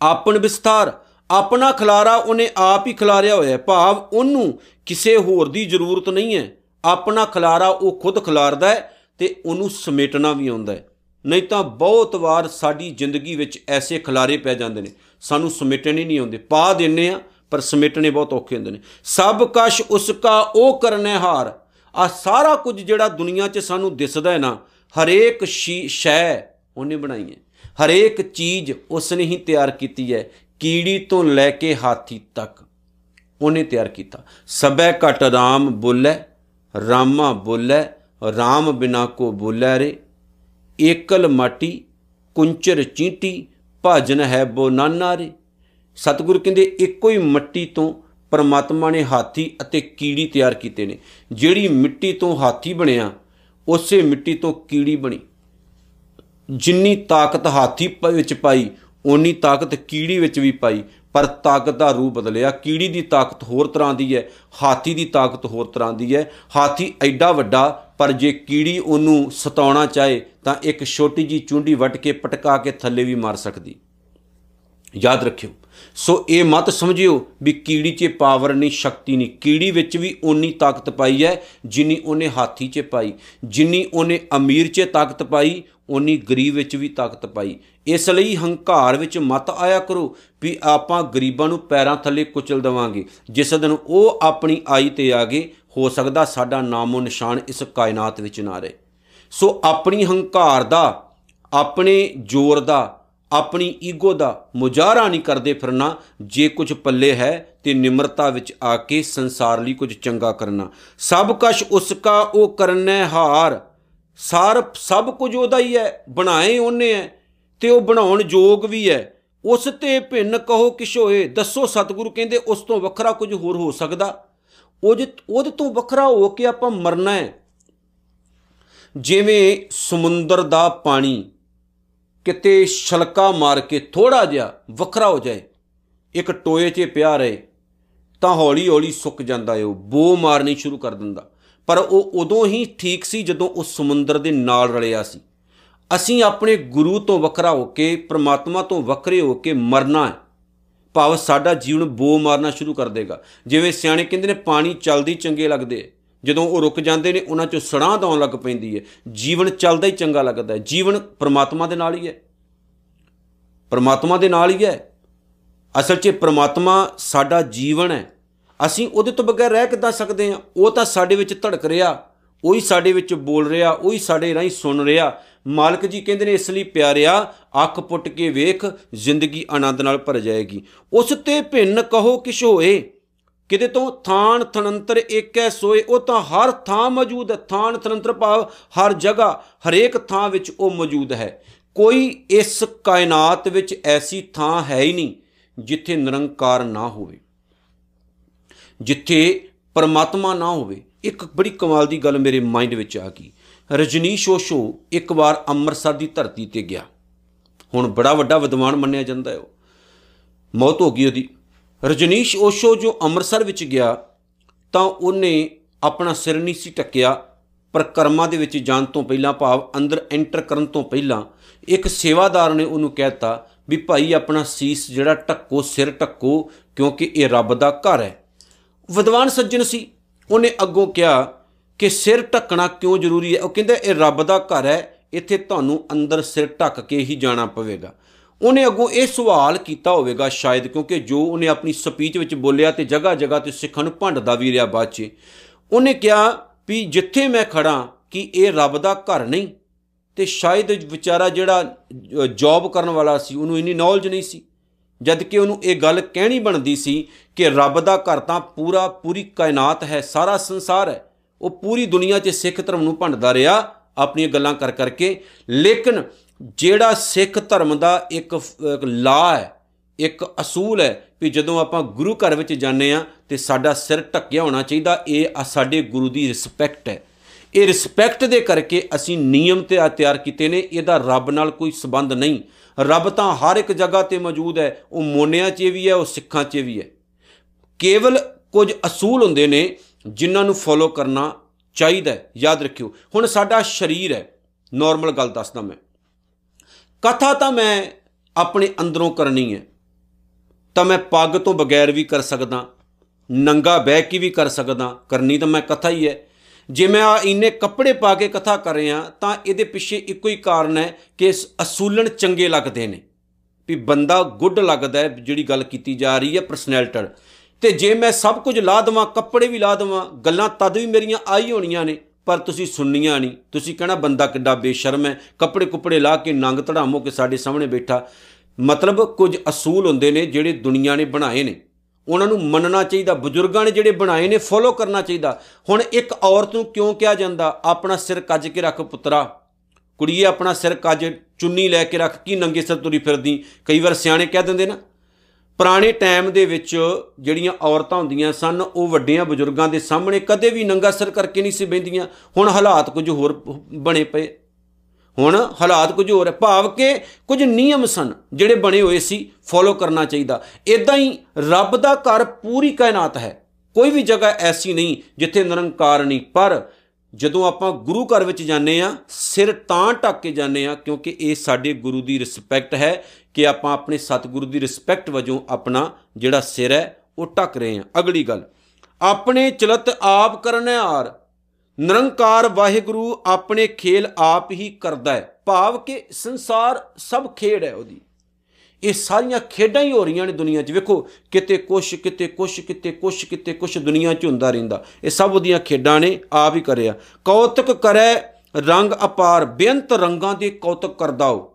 ਆਪਣ ਵਿਸਤਾਰ ਆਪਣਾ ਖਲਾਰਾ ਉਹਨੇ ਆਪ ਹੀ ਖਲਾਰਿਆ ਹੋਇਆ ਹੈ। ਭਾਵ ਉਹਨੂੰ ਕਿਸੇ ਹੋਰ ਦੀ ਜ਼ਰੂਰਤ ਨਹੀਂ ਹੈ। ਆਪਣਾ ਖਲਾਰਾ ਉਹ ਖੁਦ ਖਲਾਰਦਾ ਹੈ ਤੇ ਉਹਨੂੰ ਸਮੇਟਣਾ ਵੀ ਆਉਂਦਾ ਹੈ। ਨਹੀਂ ਤਾਂ ਬਹੁਤ ਵਾਰ ਸਾਡੀ ਜ਼ਿੰਦਗੀ ਵਿੱਚ ਐਸੇ ਖਲਾਰੇ ਪੈ ਜਾਂਦੇ ਨੇ। ਸਾਨੂੰ ਸਮੇਟਣੇ ਨਹੀਂ ਆਉਂਦੇ। ਪਾ ਦਿੰਨੇ ਆ, ਪਰ ਸਮੇਟਣੇ ਬਹੁਤ ਔਖੇ ਹੁੰਦੇ ਨੇ। ਸਭ ਕਸ਼ ਉਸਕਾ ਉਹ ਕਰਨੇ ਹਾਰ। ਆ ਸਾਰਾ ਕੁਝ ਜਿਹੜਾ ਦੁਨੀਆ 'ਚ ਸਾਨੂੰ ਦਿਸਦਾ ਹੈ ਨਾ, ਹਰੇਕ ਸ਼ੈ ਉਹਨੇ ਬਣਾਈ ਹੈ। ਹਰੇਕ ਚੀਜ਼ ਉਸਨੇ ਹੀ ਤਿਆਰ ਕੀਤੀ ਹੈ। ਕੀੜੀ ਤੋਂ ਲੈ ਕੇ ਹਾਥੀ ਤੱਕ ਉਹਨੇ ਤਿਆਰ ਕੀਤਾ। ਸਬੈ ਘਟ ਰਾਮ ਬੋਲੇ, ਰਾਮਾ ਬੋਲੇ, ਰਾਮ ਬਿਨਾ ਕੋ ਬੋਲੇ ਰੇ। ਏਕਲ ਮਾਟੀ, ਕੁੰਚਰ ਚੀਂਟੀ, ਭਾਜਨ ਹੈ ਬੋ ਨਾਨਾਰੇ। ਸਤਿਗੁਰ ਕਹਿੰਦੇ, ਇੱਕੋ ਹੀ ਮਿੱਟੀ ਤੋਂ ਪਰਮਾਤਮਾ ਨੇ ਹਾਥੀ ਅਤੇ ਕੀੜੀ ਤਿਆਰ ਕੀਤੇ ਨੇ। ਜਿਹੜੀ ਮਿੱਟੀ ਤੋਂ ਹਾਥੀ ਬਣਿਆ, ਉਸੇ ਮਿੱਟੀ ਤੋਂ ਕੀੜੀ ਬਣੀ। ਜਿੰਨੀ ਤਾਕਤ ਹਾਥੀ ਵਿੱਚ ਪਾਈ, ਓਨੀ ਤਾਕਤ ਕੀੜੀ ਵਿੱਚ ਵੀ ਪਾਈ। ਪਰ ਤਾਕਤ ਦਾ ਰੂਪ ਬਦਲਿਆ। ਕੀੜੀ ਦੀ ਤਾਕਤ ਹੋਰ ਤਰ੍ਹਾਂ ਦੀ ਹੈ, ਹਾਥੀ ਦੀ ਤਾਕਤ ਹੋਰ ਤਰ੍ਹਾਂ ਦੀ ਹੈ। ਹਾਥੀ ਐਡਾ ਵੱਡਾ ਪਰ ਜੇ ਕੀੜੀ ਉਹਨੂੰ ਸਤਾਉਣਾ ਚਾਹੇ, ਤਾਂ ਇੱਕ ਛੋਟੀ ਜੀ ਚੁੰਡੀ ਵੱਟ ਕੇ ਪਟਕਾ ਕੇ ਥੱਲੇ ਵੀ ਮਾਰ ਸਕਦੀ। ਯਾਦ ਰੱਖਿਓ, ਸੋ ਇਹ ਮਤ ਸਮਝਿਓ ਵੀ ਕੀੜੀ 'ਚ ਪਾਵਰ ਨਹੀਂ, ਸ਼ਕਤੀ ਨਹੀਂ। ਕੀੜੀ ਵਿੱਚ ਵੀ ਓਨੀ ਤਾਕਤ ਪਾਈ ਹੈ ਜਿੰਨੀ ਉਹਨੇ ਹਾਥੀ 'ਚ ਪਾਈ। ਜਿੰਨੀ ਉਹਨੇ ਅਮੀਰ 'ਚ ਤਾਕਤ ਪਾਈ, ਓਨੀ ਗਰੀਬ ਵਿੱਚ ਵੀ ਤਾਕਤ ਪਾਈ। ਇਸ ਲਈ ਹੰਕਾਰ ਵਿੱਚ ਮਤ ਆਇਆ ਕਰੋ ਵੀ ਆਪਾਂ ਗਰੀਬਾਂ ਨੂੰ ਪੈਰਾਂ ਥੱਲੇ ਕੁਚਲ ਦਵਾਂਗੇ। ਜਿਸ ਦਿਨ ਉਹ ਆਪਣੀ ਆਈ ਤੇ ਆ ਗਏ ਹੋ ਸਕਦਾ ਸਾਡਾ ਨਾਮੋ ਨਿਸ਼ਾਨ ਇਸ ਕਾਇਨਾਤ ਵਿੱਚ ਨਾ ਰਹੇ। ਸੋ ਆਪਣੀ ਹੰਕਾਰ ਦਾ, ਆਪਣੇ ਜ਼ੋਰ ਦਾ, ਆਪਣੀ ਈਗੋ ਦਾ ਮੁਜਾਰਾ ਨਹੀਂ ਕਰਦੇ ਫਿਰਨਾ। ਜੇ ਕੁਝ ਪੱਲੇ ਹੈ ਤੇ ਨਿਮਰਤਾ ਵਿੱਚ ਆ ਕੇ ਸੰਸਾਰ ਲਈ ਕੁਝ ਚੰਗਾ ਕਰਨਾ। ਸਭ ਕੁਝ ਉਸਕਾ ਉਹ ਕਰਨੇ ਹਾਰ। ਸਾਰ, ਸਭ ਕੁਝ ਉਹਦਾ ਹੀ ਹੈ, ਬਣਾਏ ਉਹਨੇ ਹੈ ਤੇ ਉਹ ਬਣਾਉਣ ਯੋਗ ਵੀ ਹੈ। ਉਸ ਤੇ ਭਿੰਨ ਕਹੋ ਕਿਛ ਹੋਏ ਦੱਸੋ ਸਤਿਗੁਰੂ ਕਹਿੰਦੇ ਉਸ ਤੋਂ ਵੱਖਰਾ ਕੁਝ ਹੋਰ ਹੋ ਸਕਦਾ? ਉਹ ਜੇ ਉਹਦੇ ਤੋਂ ਵੱਖਰਾ ਹੋ ਕੇ ਆਪਾਂ ਮਰਨਾ ਹੈ। ਜਿਵੇਂ ਸਮੁੰਦਰ ਦਾ ਪਾਣੀ ਕਿਤੇ ਛਲਕਾ ਮਾਰ ਕੇ ਥੋੜਾ ਜਿਹਾ ਵੱਖਰਾ ਹੋ ਜਾਏ, ਇੱਕ ਟੋਏ 'ਚ ਪਿਆ ਰਹੇ, ਤਾਂ ਹੌਲੀ ਹੌਲੀ ਸੁੱਕ ਜਾਂਦਾ ਏ ਉਹ ਬੋ ਮਾਰਨੀ ਸ਼ੁਰੂ ਕਰ ਦਿੰਦਾ। ਪਰ ਉਹ ਉਦੋਂ ਹੀ ਠੀਕ ਸੀ ਜਦੋਂ ਉਹ ਸਮੁੰਦਰ ਦੇ ਨਾਲ ਰਲਿਆ ਸੀ। ਅਸੀਂ ਆਪਣੇ ਗੁਰੂ ਤੋਂ ਵੱਖਰਾ ਹੋ ਕੇ, ਪ੍ਰਮਾਤਮਾ ਤੋਂ ਵੱਖਰੇ ਹੋ ਕੇ ਮਰਨਾ ਹੈ। ਭਾਵ ਸਾਡਾ ਜੀਵਨ ਬੋ ਮਾਰਨਾ ਸ਼ੁਰੂ ਕਰ ਦੇਗਾ। ਜਿਵੇਂ ਸਿਆਣੇ ਕਹਿੰਦੇ ਨੇ, ਪਾਣੀ ਚਲਦੀ ਚੰਗੇ ਲੱਗਦੇ ਜਦੋਂ ਉਹ ਰੁਕ ਜਾਂਦੇ ਨੇ, ਉਹਨਾਂ ਚੋਂ ਸੜਾਂ ਆਉਣ ਲੱਗ ਪੈਂਦੀ ਹੈ। ਜੀਵਨ ਚੱਲਦਾ ਹੀ ਚੰਗਾ ਲੱਗਦਾ ਹੈ। ਜੀਵਨ ਪ੍ਰਮਾਤਮਾ ਦੇ ਨਾਲ ਹੀ ਹੈ। ਪ੍ਰਮਾਤਮਾ ਦੇ ਨਾਲ ਹੀ ਹੈ। ਅਸਲ 'ਚ ਪ੍ਰਮਾਤਮਾ ਸਾਡਾ ਜੀਵਨ ਹੈ। ਅਸੀਂ ਉਹਦੇ ਤੋਂ ਬਗੈਰ ਰਹਿ ਕਿੱਦਾਂ ਸਕਦੇ ਹਾਂ? ਉਹ ਤਾਂ ਸਾਡੇ ਵਿੱਚ ਧੜਕ ਰਿਹਾ। ਉਹੀ ਸਾਡੇ ਵਿੱਚ ਬੋਲ ਰਿਹਾ, ਉਹੀ ਸਾਡੇ ਰਾਹੀਂ ਸੁਣ ਰਿਹਾ। ਮਾਲਕ ਜੀ ਕਹਿੰਦੇ ਨੇ, ਇਸ ਲਈ ਪਿਆਰਿਆ, ਅੱਖ ਪੁੱਟ ਕੇ ਵੇਖ, ਜ਼ਿੰਦਗੀ ਆਨੰਦ ਨਾਲ ਭਰ ਜਾਏਗੀ। ਉਸ ਤੇ ਭਿੰਨ ਕਹੋ ਕਿਛ ਹੋਏ ਕਿਤੇ ਤੋਂ ਥਾਨ ਥਨੰਤਰ ਏਕੈ ਸੋਏ, ਉਹ ਤਾਂ ਹਰ ਥਾਂ ਮੌਜੂਦ ਹੈ। ਥਾਨ ਥਨੰਤਰ ਭਾਵ ਹਰ ਜਗ੍ਹਾ, ਹਰੇਕ ਥਾਂ ਵਿੱਚ ਉਹ ਮੌਜੂਦ ਹੈ। ਕੋਈ ਇਸ ਕਾਇਨਾਤ ਵਿੱਚ ਐਸੀ ਥਾਂ ਹੈ ਹੀ ਨਹੀਂ, ਜਿੱਥੇ ਨਿਰੰਕਾਰ ਨਾ ਹੋਵੇ। ਜਿੱਥੇ ਪਰਮਾਤਮਾ ਨਾ ਹੋਵੇ, ਇੱਕ ਬੜੀ ਕਮਾਲ ਦੀ ਗੱਲ ਮੇਰੇ ਮਾਈਂਡ ਵਿੱਚ ਆ ਗਈ। ਰਜਨੀਸ਼ ਓਸ਼ੋ ਇੱਕ ਵਾਰ ਅੰਮ੍ਰਿਤਸਰ ਦੀ ਧਰਤੀ ਤੇ ਗਿਆ। ਹੁਣ ਬੜਾ ਵੱਡਾ ਵਿਦਵਾਨ ਮੰਨਿਆ ਜਾਂਦਾ ਹੈ ਉਹ। ਮੌਤ ਹੋ ਗਈ ਉਹਦੀ। ਰਜਨੀਸ਼ ਓਸ਼ੋ ਜੋ ਅੰਮ੍ਰਿਤਸਰ ਵਿੱਚ ਗਿਆ, ਤਾਂ ਉਹਨੇ ਆਪਣਾ ਸਿਰ ਨਹੀਂ ਸੀ ਟੱਕਿਆ ਪਰ ਕਰਮਾਂ ਦੇ ਵਿੱਚ ਜਾਣ ਤੋਂ ਪਹਿਲਾਂ, ਭਾਵ ਅੰਦਰ ਐਂਟਰ ਕਰਨ ਤੋਂ ਪਹਿਲਾਂ, ਇੱਕ ਸੇਵਾਦਾਰ ਨੇ ਉਹਨੂੰ ਕਹਿਤਾ ਵੀ ਭਾਈ ਆਪਣਾ ਸੀਸ ਜਿਹੜਾ ਟੱਕੋ ਸਿਰ ਟੱਕੋ ਕਿਉਂਕਿ ਇਹ ਰੱਬ ਦਾ ਘਰ ਹੈ। ਵਿਦਵਾਨ ਸੱਜਣ ਸੀ। ਉਹਨੇ ਅੱਗੋਂ ਕਿਹਾ ਕਿ ਸਿਰ ਢੱਕਣਾ ਕਿਉਂ ਜ਼ਰੂਰੀ ਹੈ? ਉਹ ਕਹਿੰਦਾ, ਇਹ ਰੱਬ ਦਾ ਘਰ ਹੈ, ਇੱਥੇ ਤੁਹਾਨੂੰ ਅੰਦਰ ਸਿਰ ਢੱਕ ਕੇ ਹੀ ਜਾਣਾ ਪਵੇਗਾ। ਉਹਨੇ ਅੱਗੋਂ ਇਹ ਸਵਾਲ ਕੀਤਾ ਹੋਵੇਗਾ ਸ਼ਾਇਦ, ਕਿਉਂਕਿ ਜੋ ਉਹਨੇ ਆਪਣੀ ਸਪੀਚ ਵਿੱਚ ਬੋਲਿਆ ਤੇ ਜਗ੍ਹਾ ਜਗ੍ਹਾ ਤੇ ਸਿੱਖਾਂ ਨੂੰ ਭੰਡਦਾ ਵੀ ਰਿਹਾ ਬਾਅਦ 'ਚ, ਉਹਨੇ ਕਿਹਾ ਵੀ ਜਿੱਥੇ ਮੈਂ ਖੜਾ ਕਿ ਇਹ ਰੱਬ ਦਾ ਘਰ ਨਹੀਂ, ਤੇ ਸ਼ਾਇਦ ਵਿਚਾਰਾ ਜਿਹੜਾ ਜੌਬ ਕਰਨ ਵਾਲਾ ਸੀ, ਉਹਨੂੰ ਇੰਨੀ ਨੌਲੇਜ ਨਹੀਂ ਸੀ। ਜਦ ਕਿ ਉਹਨੂੰ ਇਹ ਗੱਲ ਕਹਿਣੀ ਬਣਦੀ ਸੀ ਕਿ ਰੱਬ ਦਾ ਘਰ ਤਾਂ ਪੂਰਾ ਪੂਰੀ ਕਾਇਨਾਤ ਹੈ, ਸਾਰਾ ਸੰਸਾਰ ਹੈ। ਉਹ ਪੂਰੀ ਦੁਨੀਆ 'ਚ ਸਿੱਖ ਧਰਮ ਨੂੰ ਭੰਡਦਾ ਰਿਹਾ, ਆਪਣੀਆਂ ਗੱਲਾਂ ਕਰ ਕਰਕੇ। ਲੇਕਿਨ ਜਿਹੜਾ ਸਿੱਖ ਧਰਮ ਦਾ ਇੱਕ ਲਾ ਹੈ, ਇੱਕ ਅਸੂਲ ਹੈ ਵੀ ਜਦੋਂ ਆਪਾਂ ਗੁਰੂ ਘਰ ਵਿੱਚ ਜਾਂਦੇ ਆ ਤੇ ਸਾਡਾ ਸਿਰ ਢੱਕਿਆ ਹੋਣਾ ਚਾਹੀਦਾ, ਇਹ ਸਾਡੇ ਗੁਰੂ ਦੀ ਰਿਸਪੈਕਟ ਹੈ। ਇਹ ਰਿਸਪੈਕਟ ਦੇ ਕਰਕੇ ਅਸੀਂ ਨਿਯਮ ਤੇ ਤਿਆਰ ਕੀਤੇ ਨੇ, ਇਹਦਾ ਰੱਬ ਨਾਲ ਕੋਈ ਸਬੰਧ ਨਹੀਂ। ਰੱਬ ਤਾਂ ਹਰ ਇੱਕ ਜਗ੍ਹਾ ਤੇ ਮੌਜੂਦ ਹੈ, ਉਹ ਮੋਨਿਆਂ 'ਚ ਵੀ ਹੈ, ਉਹ ਸਿੱਖਾਂ 'ਚ ਵੀ ਹੈ। ਕੇਵਲ ਕੁਝ ਅਸੂਲ ਹੁੰਦੇ ਨੇ ਜਿਨ੍ਹਾਂ ਨੂੰ ਫੋਲੋ ਕਰਨਾ ਚਾਹੀਦਾ ਹੈ, ਯਾਦ ਰੱਖਿਓ। ਹੁਣ ਸਾਡਾ ਸਰੀਰ ਹੈ ਨਾਰਮਲ ਗੱਲ ਦੱਸਦਾ ਮੈਂ। ਕਥਾ ਤਾਂ ਮੈਂ ਆਪਣੇ ਅੰਦਰੋਂ ਕਰਨੀ ਹੈ, ਤਾਂ ਮੈਂ ਪੱਗ ਤੋਂ ਬਗੈਰ ਵੀ ਕਰ ਸਕਦਾ, ਨੰਗਾ ਬਹਿ ਕੇ ਵੀ ਕਰ ਸਕਦਾ, ਕਰਨੀ ਤਾਂ ਮੈਂ ਕਥਾ ਹੀ ਹੈ। ਜੇ ਮੈਂ ਆ ਇੰਨੇ ਕੱਪੜੇ ਪਾ ਕੇ ਕਥਾ ਕਰ ਰਿਹਾ ਤਾਂ ਇਹਦੇ ਪਿੱਛੇ ਇੱਕੋ ਹੀ ਕਾਰਨ ਹੈ ਕਿ ਅਸੂਲਣ ਚੰਗੇ ਲੱਗਦੇ ਨੇ। ਵੀ ਬੰਦਾ ਗੁੱਡ ਲੱਗਦਾ ਹੈ, ਜਿਹੜੀ ਗੱਲ ਕੀਤੀ ਜਾ ਰਹੀ ਹੈ ਪਰਸਨੈਲਿਟੀ ਤੇ ਜੇ ਮੈਂ ਸਭ ਕੁਝ ਲਾ ਦਵਾਂ, ਕੱਪੜੇ ਵੀ ਲਾ ਦਵਾਂ, ਗੱਲਾਂ ਤਦ ਵੀ ਮੇਰੀਆਂ ਆਈ ਹੋਣੀਆਂ ਨੇ, ਪਰ ਤੁਸੀਂ ਸੁਣਨੀਆਂ ਨਹੀਂ। ਤੁਸੀਂ ਕਹਿਣਾ ਬੰਦਾ ਕਿੱਡਾ ਬੇਸ਼ਰਮ ਹੈ, ਕੱਪੜੇ ਕੁਪੜੇ ਲਾ ਕੇ ਨੰਗ ਧੜਾਮੋ ਕੇ ਸਾਡੇ ਸਾਹਮਣੇ ਬੈਠਾ। ਮਤਲਬ ਕੁਝ ਅਸੂਲ ਹੁੰਦੇ ਨੇ ਜਿਹੜੇ ਦੁਨੀਆ ਨੇ ਬਣਾਏ ਨੇ। ਉਹਨਾਂ ਨੂੰ ਮੰਨਣਾ ਚਾਹੀਦਾ। ਬਜ਼ੁਰਗਾਂ ਨੇ ਜਿਹੜੇ ਬਣਾਏ ਨੇ ਫੋਲੋ ਕਰਨਾ ਚਾਹੀਦਾ। ਹੁਣ ਇੱਕ ਔਰਤ ਨੂੰ ਕਿਉਂ ਕਿਹਾ ਜਾਂਦਾ, ਆਪਣਾ ਸਿਰ ਕੱਜ ਕੇ ਰੱਖ ਪੁੱਤਰਾ। ਕੁੜੀਏ, ਆਪਣਾ ਸਿਰ ਕੱਜ ਚੁੰਨੀ ਲੈ ਕੇ ਰੱਖ, ਕੀ ਨੰਗੇ ਸਿਰ ਤੁਰੀ ਫਿਰਦੀ? ਕਈ ਵਾਰ ਸਿਆਣੇ ਕਹਿ ਦਿੰਦੇ ਨਾ, ਪੁਰਾਣੇ ਟਾਈਮ ਦੇ ਵਿੱਚ ਜਿਹੜੀਆਂ ਔਰਤਾਂ ਹੁੰਦੀਆਂ ਸਨ, ਉਹ ਵੱਡਿਆਂ ਬਜ਼ੁਰਗਾਂ ਦੇ ਸਾਹਮਣੇ ਕਦੇ ਵੀ ਨੰਗਾ ਸਿਰ ਕਰਕੇ ਨਹੀਂ ਸੀ ਬੈੰਦੀਆਂ ਹੁਣ ਹਾਲਾਤ ਕੁਝ ਹੋਰ ਬਣੇ ਪਏ। ਹੁਣ ਹਾਲਾਤ ਕੁਝ ਹੋਰ ਹੈ। ਭਾਵ ਕਿ ਕੁਝ ਨਿਯਮ ਸਨ ਜਿਹੜੇ ਬਣੇ ਹੋਏ ਸੀ ਫੋਲੋ ਕਰਨਾ ਚਾਹੀਦਾ। ਇਦਾਂ ਹੀ ਰੱਬ ਦਾ ਘਰ ਪੂਰੀ ਕਾਇਨਾਤ ਹੈ। ਕੋਈ ਵੀ ਜਗ੍ਹਾ ਐਸੀ ਨਹੀਂ ਜਿੱਥੇ ਨਿਰੰਕਾਰ ਨਹੀਂ। ਪਰ ਜਦੋਂ ਆਪਾਂ ਗੁਰੂ ਘਰ ਵਿੱਚ ਜਾਂਦੇ ਆ ਸਿਰ ਤਾਂ ਢੱਕ ਕੇ ਜਾਂਦੇ ਆ ਕਿਉਂਕਿ ਇਹ ਸਾਡੇ ਗੁਰੂ ਦੀ ਰਿਸਪੈਕਟ ਹੈ ਕਿ ਆਪਾਂ ਆਪਣੇ ਸਤਿਗੁਰੂ ਦੀ ਰਿਸਪੈਕਟ ਵਜੋਂ ਆਪਣਾ ਜਿਹੜਾ ਸਿਰ ਹੈ, ਉਹ ਢੱਕ ਰਹੇ ਆ ਅਗਲੀ ਗੱਲ, ਆਪਣੇ ਚਲਤ ਆਪ ਕਰਨਿਆਰ ਨਿਰੰਕਾਰ ਵਾਹਿਗੁਰੂ ਆਪਣੇ ਖੇਲ ਆਪ ਹੀ ਕਰਦਾ ਹੈ। ਭਾਵ ਕਿ ਸੰਸਾਰ ਸਭ ਖੇਡ ਹੈ ਉਹਦੀ। ਇਹ ਸਾਰੀਆਂ ਖੇਡਾਂ ਹੀ ਹੋ ਰਹੀਆਂ ਨੇ ਦੁਨੀਆ 'ਚ। ਵੇਖੋ, ਕਿਤੇ ਕੁਛ ਕਿਤੇ ਕੁਛ ਕਿਤੇ ਕੁਛ ਕਿਤੇ ਕੁਛ ਦੁਨੀਆ 'ਚ ਹੁੰਦਾ ਰਹਿੰਦਾ। ਇਹ ਸਭ ਉਹਦੀਆਂ ਖੇਡਾਂ ਨੇ, ਆਪ ਹੀ ਕਰਿਆ। ਕੌਤਕ ਕਰੇ, ਰੰਗ ਅਪਾਰ, ਬੇਅੰਤ ਰੰਗਾਂ ਦੇ ਕੌਤਕ ਕਰਦਾ ਹੋ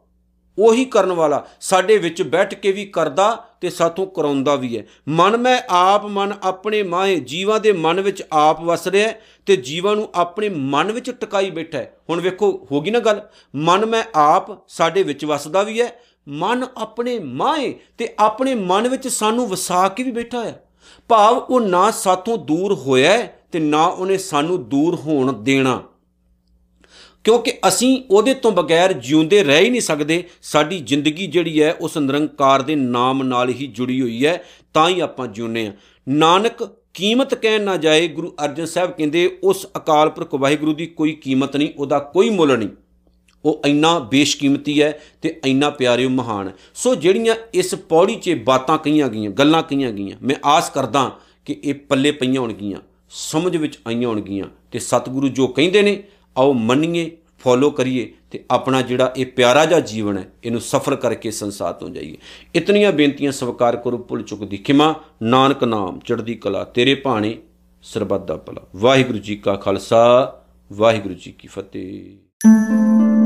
ਉਹੀ ਕਰਨ ਵਾਲਾ, ਸਾਡੇ ਵਿੱਚ ਬੈਠ ਕੇ ਵੀ ਕਰਦਾ ਤੇ ਸਾਥੋਂ ਕਰਾਉਂਦਾ ਵੀ ਹੈ। ਮਨ ਮੈਂ ਆਪ, ਮਨ ਆਪਣੇ ਮਾਹੇ, ਜੀਵਾਂ ਦੇ ਮਨ ਵਿੱਚ ਆਪ ਵਸ ਰਿਹਾ ਤੇ ਜੀਵਾਂ ਨੂੰ ਆਪਣੇ ਮਨ ਵਿੱਚ ਟਿਕਾਈ ਬੈਠਾ ਹੈ। ਹੁਣ ਵੇਖੋ, ਹੋ ਗਈ ਨਾ ਗੱਲ? ਮਨ ਮੈਂ ਆਪ ਸਾਡੇ ਵਿੱਚ ਵਸਦਾ ਵੀ ਹੈ, ਮਨ ਆਪਣੇ ਮਾਹੇ ਤੇ ਆਪਣੇ ਮਨ ਵਿੱਚ ਸਾਨੂੰ ਵਸਾ ਕੇ ਵੀ ਬੈਠਾ ਹੈ। ਭਾਵ ਉਹ ਨਾ ਸਾਥੋਂ ਦੂਰ ਹੋਇਆ ਤੇ ਨਾ ਉਹਨੇ ਸਾਨੂੰ ਦੂਰ ਹੋਣ ਦੇਣਾ। ਕਿਉਂਕਿ ਅਸੀਂ ਉਹਦੇ ਤੋਂ ਬਗੈਰ ਜਿਉਂਦੇ ਰਹਿ ਹੀ ਨਹੀਂ ਸਕਦੇ, ਸਾਡੀ ਜ਼ਿੰਦਗੀ ਜਿਹੜੀ ਹੈ ਉਸ ਨਿਰੰਕਾਰ ਦੇ ਨਾਮ ਨਾਲ ਹੀ ਜੁੜੀ ਹੋਈ ਹੈ, ਤਾਂ ਹੀ ਆਪਾਂ ਜਿਉਂਦੇ ਆ ਨਾਨਕ, ਕੀਮਤ ਕਹਿਣ ਨਾ ਜਾਏ, ਗੁਰੂ ਅਰਜਨ ਸਾਹਿਬ ਕਹਿੰਦੇ, ਉਸ ਅਕਾਲ ਪੁਰਖ ਵਾਹਿਗੁਰੂ ਦੀ ਕੋਈ ਕੀਮਤ ਨਹੀਂ, ਉਹਦਾ ਕੋਈ ਮੁੱਲ ਨਹੀਂ। ਉਹ ਇੰਨਾ ਬੇਸ਼ਕੀਮਤੀ ਹੈ ਤੇ ਇੰਨਾ ਪਿਆਰੇ ਮਹਾਨ ਸੋ ਜਿਹੜੀਆਂ ਇਸ ਪੌੜੀ 'ਚ ਬਾਤਾਂ ਕਹੀਆਂ ਗਈਆਂ, ਗੱਲਾਂ ਕਹੀਆਂ ਗਈਆਂ, ਮੈਂ ਆਸ ਕਰਦਾ ਕਿ ਇਹ ਪੱਲੇ ਪਈਆਂ ਹੋਣਗੀਆਂ, ਸਮਝ ਵਿੱਚ ਆਈਆਂ ਹੋਣਗੀਆਂ ਤੇ ਸਤਿਗੁਰੂ ਜੋ ਕਹਿੰਦੇ ਨੇ ਆਓ ਮੰਨੀਏ ਫੋਲੋ ਕਰੀਏ ਤੇ ਆਪਣਾ ਜਿਹੜਾ ਇਹ ਪਿਆਰਾ ਜਿਹਾ ਜੀਵਨ ਹੈ, ਇਹਨੂੰ ਸਫਰ ਕਰਕੇ ਸੰਸਾਰ ਤੋਂ ਜਾਈਏ। ਇਤਨੀਆਂ ਬੇਨਤੀਆਂ ਸਵਾਰ ਕਰੋ, ਭੁੱਲ ਚੁੱਕ ਦੀ ਖਿਮਾ। ਨਾਨਕ ਨਾਮ, ਚੜ੍ਹਦੀ ਕਲਾ, ਤੇਰੇ ਭਾਣੇ, ਸਰਬੱਤ ਦਾ ਭਲਾ। ਵਾਹਿਗੁਰੂ ਜੀ ਕਾ ਖਾਲਸਾ, ਵਾਹਿਗੁਰੂ ਜੀ ਕੀ ਫਤਿਹ।